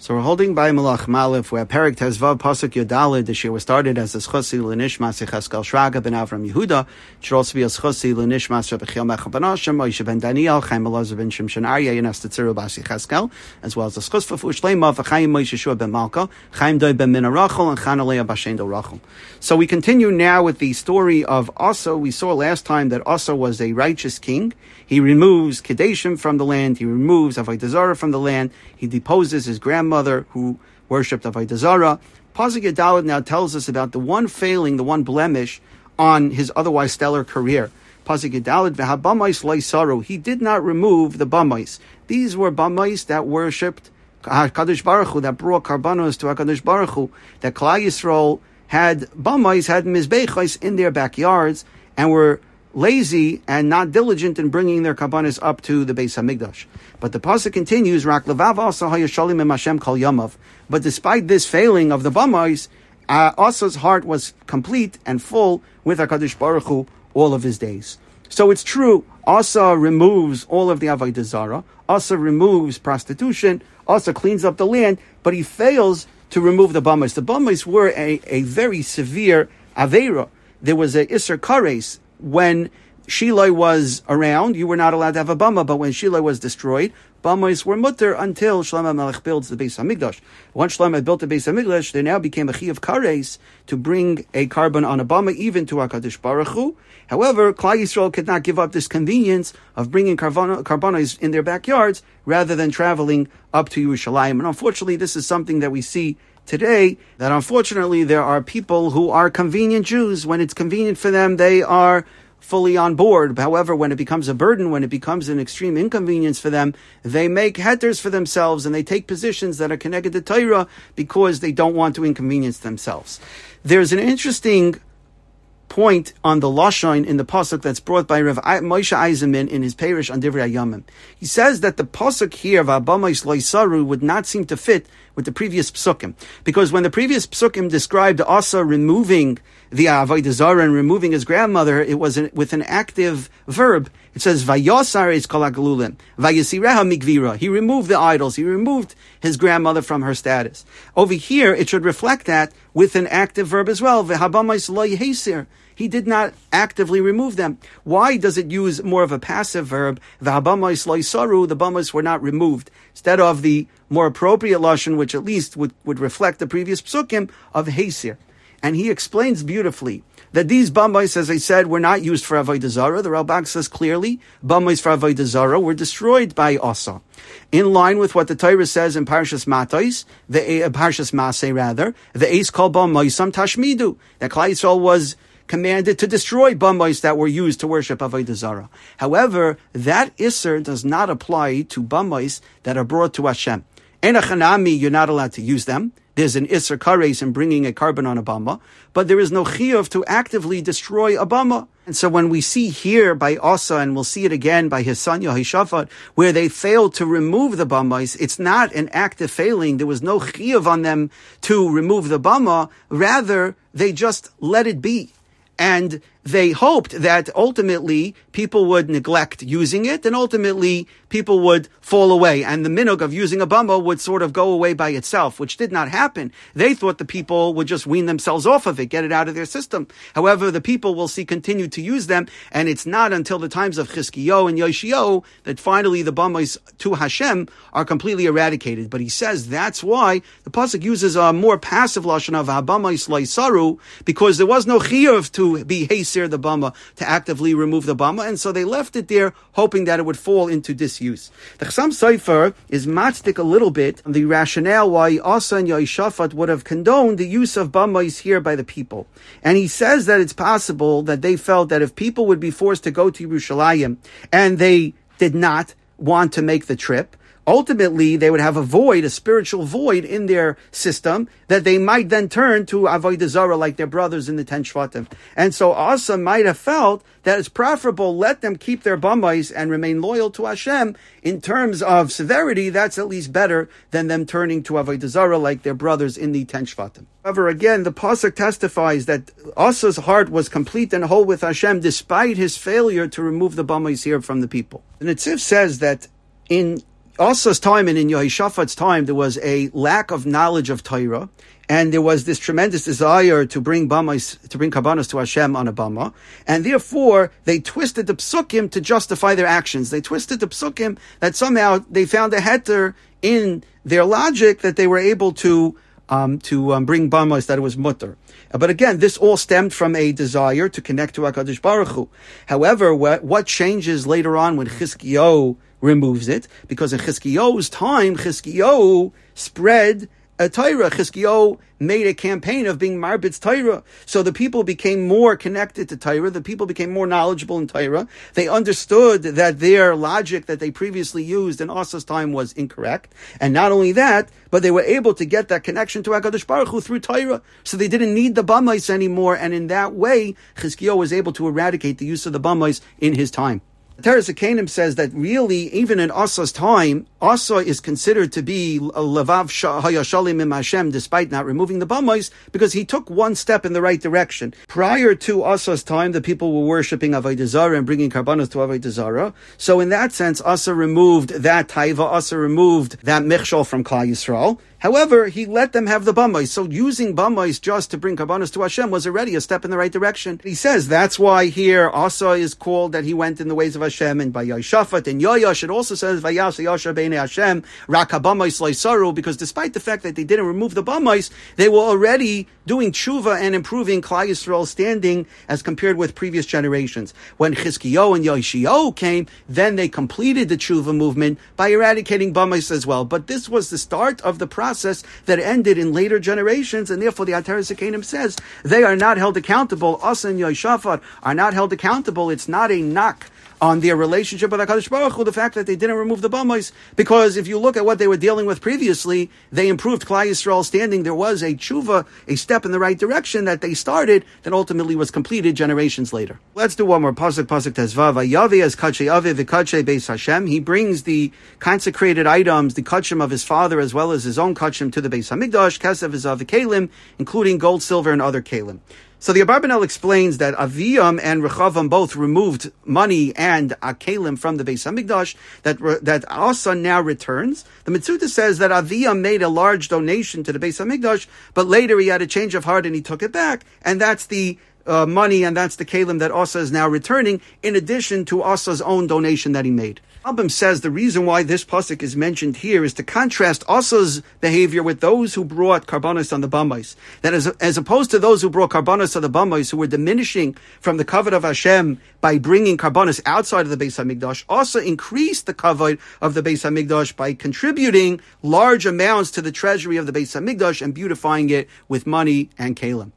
So we're holding by Melachim Aleph, where Perek Tes Vav Pasuk Yud Daled this year was started as a Schusi Lenishmas Echeskel Shraga ben Avram Yehuda. It should also be a Schusi Lenishmas Rebechiel Mecha ben Hashem, Moshe ben Daniel, Chaim Elazar ben Shimshon Arya, Yenas Tetziru Basi Cheskel, as well as a Schus for Fushleima for Chaim Moshe Shua ben Malka, Chaim Doi ben Mina Rachel, and Chanalea Bashendo Rachel. So we continue now with the story of Asa. We saw last time that Asa was a righteous king. He removes Kadeshim from the land, he removes Avodah from the land, he deposes his grandmother who worshipped Avodah Zarah. Pasuk Yud Daled now tells us about the one failing, the one blemish on his otherwise stellar career. Pasuk Yadalit v'habamais loisaru. He did not remove the bamais. These were bamais that worshipped Hakadosh Baruch Hu, that brought karbanos to Hakadosh Baruch Hu, that Klal Yisrael had bamais, had mizbechais in their backyards, and were lazy and not diligent in bringing their karbanos up to the Beis Hamikdash. But the pasuk continues, "Rak Hashem kol yamav." But despite this failing of the Bamais, uh, Asa's heart was complete and full with Hakadosh Baruch Hu all of his days. So it's true. Asa removes all of the avodah zara. Asa removes prostitution. Asa cleans up the land, but he fails to remove the Bamais. The Bamais were a, a very severe avera. There was a Isser Kares when Shiloh was around, you were not allowed to have a bama, but when Shiloh was destroyed, bamas were mutter until Shlomo Melech builds the Beis Hamikdash. Once Shlomo built the Beis Hamikdash, there now became a chiyuv kares to bring a korban on a bama even to Hakadosh Baruch Hu. However, Klal Yisrael could not give up this convenience of bringing karbanos in their backyards rather than traveling up to Yerushalayim. And unfortunately, this is something that we see today that unfortunately there are people who are convenient Jews. When it's convenient for them, they are fully on board. However, when it becomes a burden, when it becomes an extreme inconvenience for them, they make headers for themselves and they take positions that are connected to Torah because they don't want to inconvenience themselves. There's an interesting point on the Lashon in the Pasuk that's brought by Rav Moshe Eisemann in his peirush on Divrei Yamim. He says that the Pasuk here of Abamais Loisaru would not seem to fit with the previous Psukim. Because when the previous Psukim described Asa removing the Avodah Zarah and removing his grandmother, it was with an active verb. It says, Vayosar is kolagalulim, Vayasireha migvira. He removed the idols. He removed his grandmother from her status. Over here, it should reflect that with an active verb as well. V'habamais lo he did not actively remove them. Why does it use more of a passive verb? The the bamas were not removed. Instead of the more appropriate lashon, which at least would, would reflect the previous psukim of Hasir. And he explains beautifully that these bamais, as I said, were not used for avodah zara. The Ralbag says clearly, bamais for avodah zara were destroyed by Asa, in line with what the Torah says in Parshas Matais, the uh, Parshas Masay rather, the Ace called bamaisam tashmidu. That Klal Yisrael was commanded to destroy bamais that were used to worship Avodah Zarah. However, that Isser does not apply to bamais that are brought to Hashem. Enachanami, you're not allowed to use them. There's an Isser Kares in bringing a korban on a bama, but there is no chiyuv to actively destroy a bama. And so when we see here by Asa, and we'll see it again by his son where they failed to remove the bamais, it's not an active failing. There was no chiyuv on them to remove the bama. Rather, they just let it be and they hoped that ultimately people would neglect using it and ultimately people would fall away and the minhag of using a bama would sort of go away by itself, which did not happen. They thought the people would just wean themselves off of it, get it out of their system. However, the people will see continue to use them and it's not until the times of Chizkiyo and Yoshio that finally the bamas to Hashem are completely eradicated. But he says that's why the Pasuk uses a more passive lashon of Habamais Laisaru because there was no chiyuv to be hasted the bama, to actively remove the bama, and so they left it there, hoping that it would fall into disuse. The Chassam Sofer is matchstick a little bit on the rationale why Asa and Yaishafat would have condoned the use of bamais here by the people. And he says that it's possible that they felt that if people would be forced to go to Yerushalayim and they did not want to make the trip, ultimately they would have a void, a spiritual void in their system that they might then turn to Avodah Zarah like their brothers in the Ten Shvatim. And so Asa might have felt that it's preferable let them keep their bamais and remain loyal to Hashem. In terms of severity, that's at least better than them turning to Avodah Zarah like their brothers in the Ten Shvatim. However, again, the pasuk testifies that Asa's heart was complete and whole with Hashem despite his failure to remove the bamais here from the people. The Netziv says that in Asa's time and in Yehoshaphat's time, there was a lack of knowledge of Torah, and there was this tremendous desire to bring bamais, to bring karbanos to Hashem on a bama, and therefore they twisted the psukim to justify their actions. They twisted the psukim that somehow they found a heter in their logic that they were able to um, to um, bring bamos that it was mutter. But again, this all stemmed from a desire to connect to Hakadosh Baruch Hu. However, what, changes later on when Chizkiyahu removes it? Because in Chizkiyahu's time, Chizkiyahu spread a Torah. Chizkiyahu made a campaign of being marbitz Torah. So the people became more connected to Torah. The people became more knowledgeable in Torah. They understood that their logic that they previously used in Asa's time was incorrect. And not only that, but they were able to get that connection to HaKadosh Baruch Hu through Torah. So they didn't need the Bamais anymore. And in that way, Chizkiyahu was able to eradicate the use of the Bamais in his time. Teres says that really, even in Asa's time, Asa is considered to be a Levav Hayashalim im Hashem, despite not removing the Bamais, because he took one step in the right direction. Prior to Asa's time, the people were worshipping Avodah Zarah and bringing karbanos to Avodah Zarah. So in that sense, Asa removed that taiva, Asa removed that michshol from Klal Yisrael. However, he let them have the bamais. So using bamais just to bring karbanos to Hashem was already a step in the right direction. He says that's why here Asa is called that he went in the ways of Hashem, and by Yashafat and Yoyash it also says Vayas Yasha Bein Hashem Rakabamais because despite the fact that they didn't remove the bamais, they were already doing tshuva and improving Yisrael's standing as compared with previous generations. When Chizkiyo and Yoshiyo came, then they completed the tshuva movement by eradicating bamais as well. But this was the start of the process process that ended in later generations, and therefore the Ateres Zekeinim says they are not held accountable. Us and Yoshafat are not held accountable. It's not a knock on their relationship with HaKadosh Baruch Hu, the fact that they didn't remove the Bamais, because if you look at what they were dealing with previously, they improved Klal Yisrael's standing. There was a tshuva, a step in the right direction that they started that ultimately was completed generations later. Let's do one more. Pasuk, Pasuk Tezvav. Ayavi as Kache Ave Vikache Beis Hashem. He brings the consecrated items, the kachim of his father, as well as his own kachim to the Beis Hamikdash, Kesev Izav Kalim, including gold, silver, and other kalim. So the Abarbanel explains that Aviyam and Rechavam both removed money and Akalim from the Beis Hamikdash, that, that Asa now returns. The Mitzuta says that Aviyam made a large donation to the Beis Hamikdash, but later he had a change of heart and he took it back, and that's the uh, money, and that's the kalim that Asa is now returning, in addition to Asa's own donation that he made. Malbim says the reason why this pasuk is mentioned here is to contrast Asa's behavior with those who brought karbanos on the bamais. That as, as opposed to those who brought karbanos on the bamais, who were diminishing from the kavod of Hashem by bringing karbanos outside of the Beis Hamikdash, Asa increased the kavod of the Beis Hamikdash by contributing large amounts to the treasury of the Beis Hamikdash and beautifying it with money and kalim.